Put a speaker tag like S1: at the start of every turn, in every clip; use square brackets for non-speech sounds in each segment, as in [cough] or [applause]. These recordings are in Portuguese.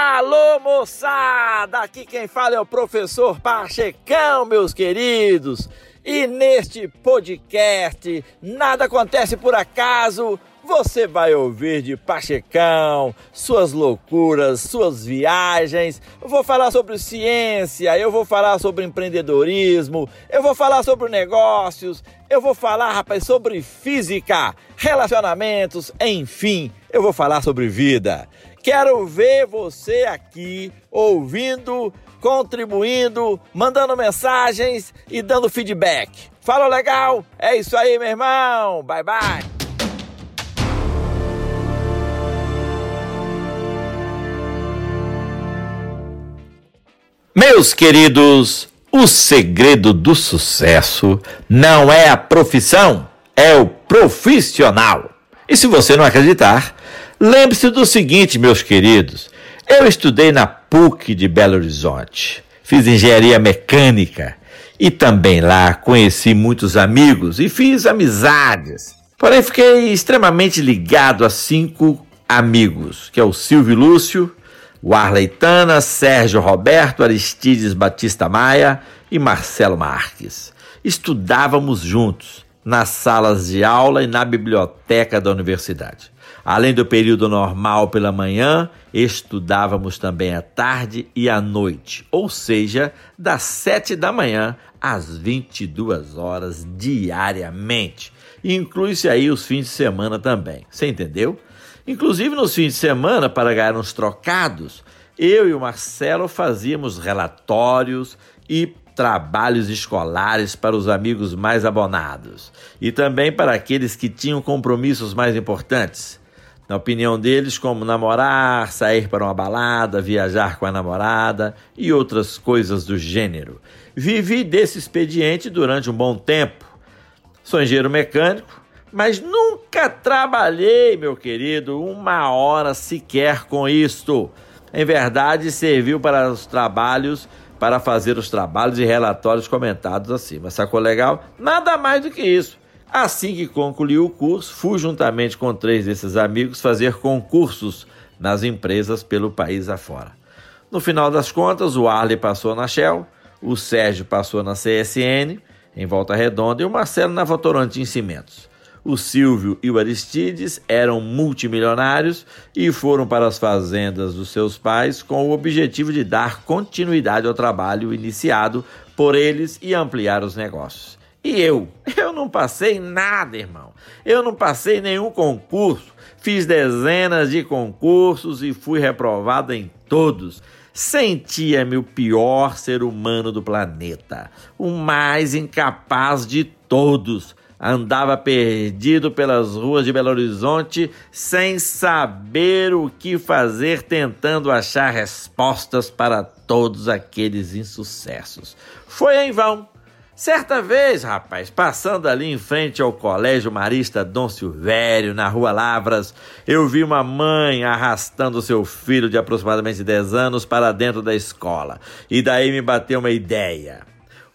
S1: Alô, moçada! Aqui quem fala é o professor Pachecão, meus queridos. E neste podcast, nada acontece por acaso. Você vai ouvir de Pachecão, suas loucuras, suas viagens. Eu vou falar sobre ciência, eu vou falar sobre empreendedorismo, eu vou falar sobre negócios, eu vou falar, rapaz, sobre física, relacionamentos, enfim, eu vou falar sobre vida. Quero ver você aqui ouvindo, contribuindo, mandando mensagens e dando feedback. Fala legal? É isso aí, meu irmão. Bye bye. Meus queridos, o segredo do sucesso não é a profissão, é o profissional. E se você não acreditar, lembre-se do seguinte, meus queridos: eu estudei na PUC de Belo Horizonte, fiz engenharia mecânica e também lá conheci muitos amigos e fiz amizades. Porém, fiquei extremamente ligado a cinco amigos, que é o Silvio Lúcio, o Arleitana, Sérgio Roberto, Aristides Batista Maia e Marcelo Marques. Estudávamos juntos nas salas de aula e na biblioteca da universidade. Além do período normal pela manhã, estudávamos também à tarde e à noite, ou seja, das 7 da manhã às 22 horas diariamente. Inclui-se aí os fins de semana também. Você entendeu? Inclusive nos fins de semana, para ganhar uns trocados, eu e o Marcelo fazíamos relatórios e trabalhos escolares para os amigos mais abonados e também para aqueles que tinham compromissos mais importantes. Na opinião deles, como namorar, sair para uma balada, viajar com a namorada e outras coisas do gênero. Vivi desse expediente durante um bom tempo. Sou engenheiro mecânico, mas nunca trabalhei, meu querido, uma hora sequer com isto. Em verdade, serviu para os trabalhos, para fazer os trabalhos e relatórios comentados acima. Sacou legal? Nada mais do que isso. Assim que concluí o curso, fui juntamente com três desses amigos fazer concursos nas empresas pelo país afora. No final das contas, o Arley passou na Shell, o Sérgio passou na CSN, em Volta Redonda, e o Marcelo na Votorantim Cimentos. O Silvio e o Aristides eram multimilionários e foram para as fazendas dos seus pais com o objetivo de dar continuidade ao trabalho iniciado por eles e ampliar os negócios. E eu? Eu não passei nada, irmão. Eu não passei nenhum concurso. Fiz dezenas de concursos e fui reprovado em todos. Sentia-me o pior ser humano do planeta, o mais incapaz de todos. Andava perdido pelas ruas de Belo Horizonte sem saber o que fazer, tentando achar respostas para todos aqueles insucessos. Foi em vão Certa vez, rapaz, passando ali em frente ao Colégio Marista Dom Silvério, na Rua Lavras, eu vi uma mãe arrastando seu filho de aproximadamente 10 anos para dentro da escola. E daí me bateu uma ideia.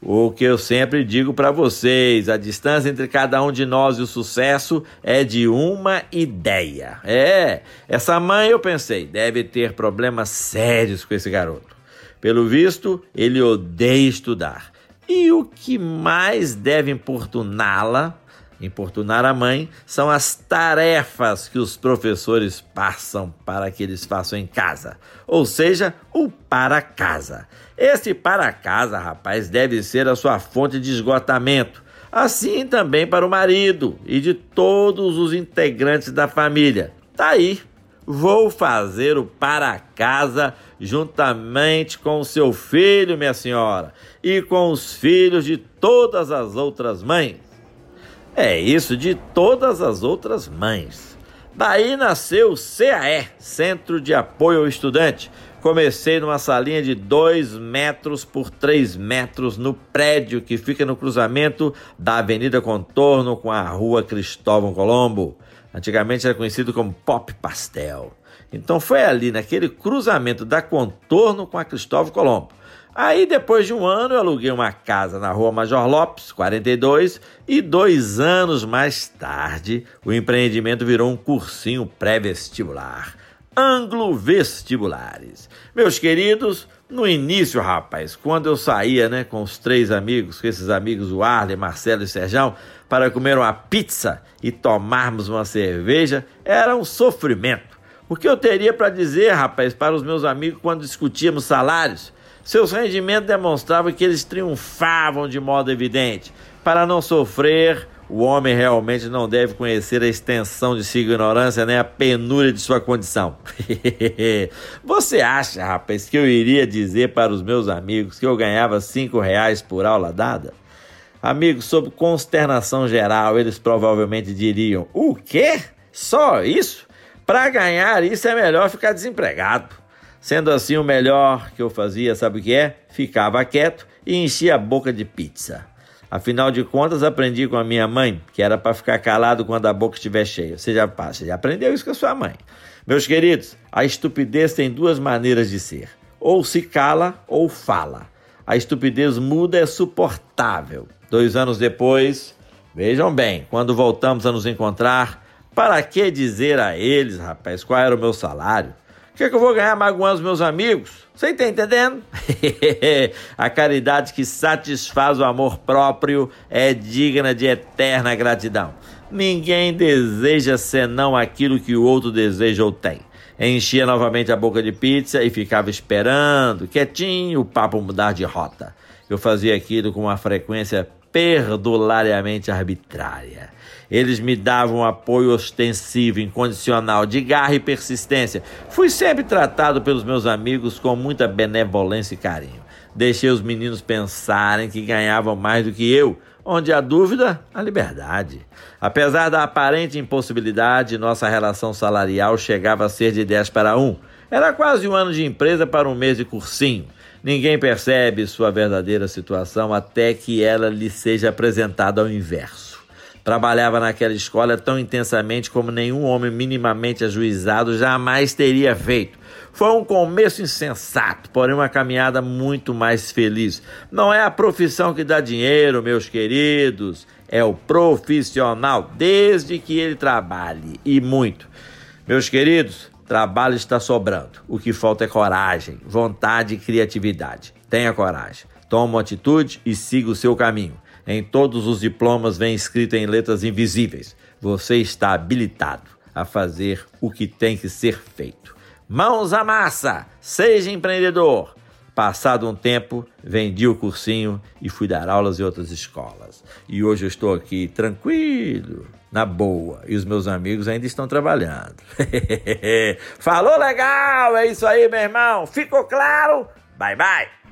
S1: O que eu sempre digo para vocês, a distância entre cada um de nós e o sucesso é de uma ideia. É, essa mãe eu pensei, deve ter problemas sérios com esse garoto. Pelo visto, ele odeia estudar. E o que mais deve importuná-la, importunar a mãe, são as tarefas que os professores passam para que eles façam em casa, ou seja, o para casa. Esse para casa, rapaz, deve ser a sua fonte de esgotamento, assim também para o marido e de todos os integrantes da família. Tá aí Vou fazer o para casa juntamente com o seu filho, minha senhora, e com os filhos de todas as outras mães. É isso, de todas as outras mães. Daí nasceu o CAE, Centro de Apoio ao Estudante. Comecei numa salinha de 2 metros por 3 metros no prédio que fica no cruzamento da Avenida Contorno com a Rua Cristóvão Colombo. Antigamente era conhecido como Pop Pastel. Então foi ali, naquele cruzamento da Contorno com a Cristóvão Colombo. Aí, depois de um ano, eu aluguei uma casa na rua Major Lopes, 42, e dois anos mais tarde, o empreendimento virou um cursinho pré-vestibular. Anglo-vestibulares. Meus queridos, no início, rapaz, quando eu saía, né, com os três amigos, com esses amigos, o Arley, Marcelo e Serjão, para comer uma pizza e tomarmos uma cerveja, era um sofrimento. O que eu teria para dizer, rapaz, para os meus amigos quando discutíamos salários? Seus rendimentos demonstravam que eles triunfavam de modo evidente. Para não sofrer, o homem realmente não deve conhecer a extensão de sua ignorância nem a penúria de sua condição. [laughs] Você acha, rapaz, que eu iria dizer para os meus amigos que eu ganhava cinco reais por aula dada? Amigos, sob consternação geral, eles provavelmente diriam: O quê? Só isso? Para ganhar isso é melhor ficar desempregado. Sendo assim, o melhor que eu fazia, sabe o que é? Ficava quieto e enchia a boca de pizza. Afinal de contas, aprendi com a minha mãe que era para ficar calado quando a boca estiver cheia. Você já, você já aprendeu isso com a sua mãe. Meus queridos, a estupidez tem duas maneiras de ser: ou se cala ou fala. A estupidez muda é suportável. Dois anos depois, vejam bem, quando voltamos a nos encontrar, para que dizer a eles, rapaz, qual era o meu salário? O que, é que eu vou ganhar magoando os meus amigos? Você está entendendo? [laughs] a caridade que satisfaz o amor próprio é digna de eterna gratidão. Ninguém deseja senão aquilo que o outro deseja ou tem. Enchia novamente a boca de pizza e ficava esperando, quietinho, o papo mudar de rota. Eu fazia aquilo com uma frequência perdulariamente arbitrária. Eles me davam apoio ostensivo, incondicional, de garra e persistência. Fui sempre tratado pelos meus amigos com muita benevolência e carinho. Deixei os meninos pensarem que ganhavam mais do que eu. Onde há dúvida, a liberdade. Apesar da aparente impossibilidade, nossa relação salarial chegava a ser de 10 para 1. Era quase um ano de empresa para um mês de cursinho. Ninguém percebe sua verdadeira situação até que ela lhe seja apresentada ao inverso. Trabalhava naquela escola tão intensamente como nenhum homem minimamente ajuizado jamais teria feito. Foi um começo insensato, porém uma caminhada muito mais feliz. Não é a profissão que dá dinheiro, meus queridos, é o profissional, desde que ele trabalhe e muito. Meus queridos, trabalho está sobrando. O que falta é coragem, vontade e criatividade. Tenha coragem. Toma atitude e siga o seu caminho. Em todos os diplomas vem escrito em letras invisíveis: você está habilitado a fazer o que tem que ser feito. Mãos à massa, seja empreendedor. Passado um tempo, vendi o cursinho e fui dar aulas em outras escolas. E hoje eu estou aqui tranquilo, na boa, e os meus amigos ainda estão trabalhando. [laughs] Falou legal, é isso aí, meu irmão. Ficou claro? Bye bye.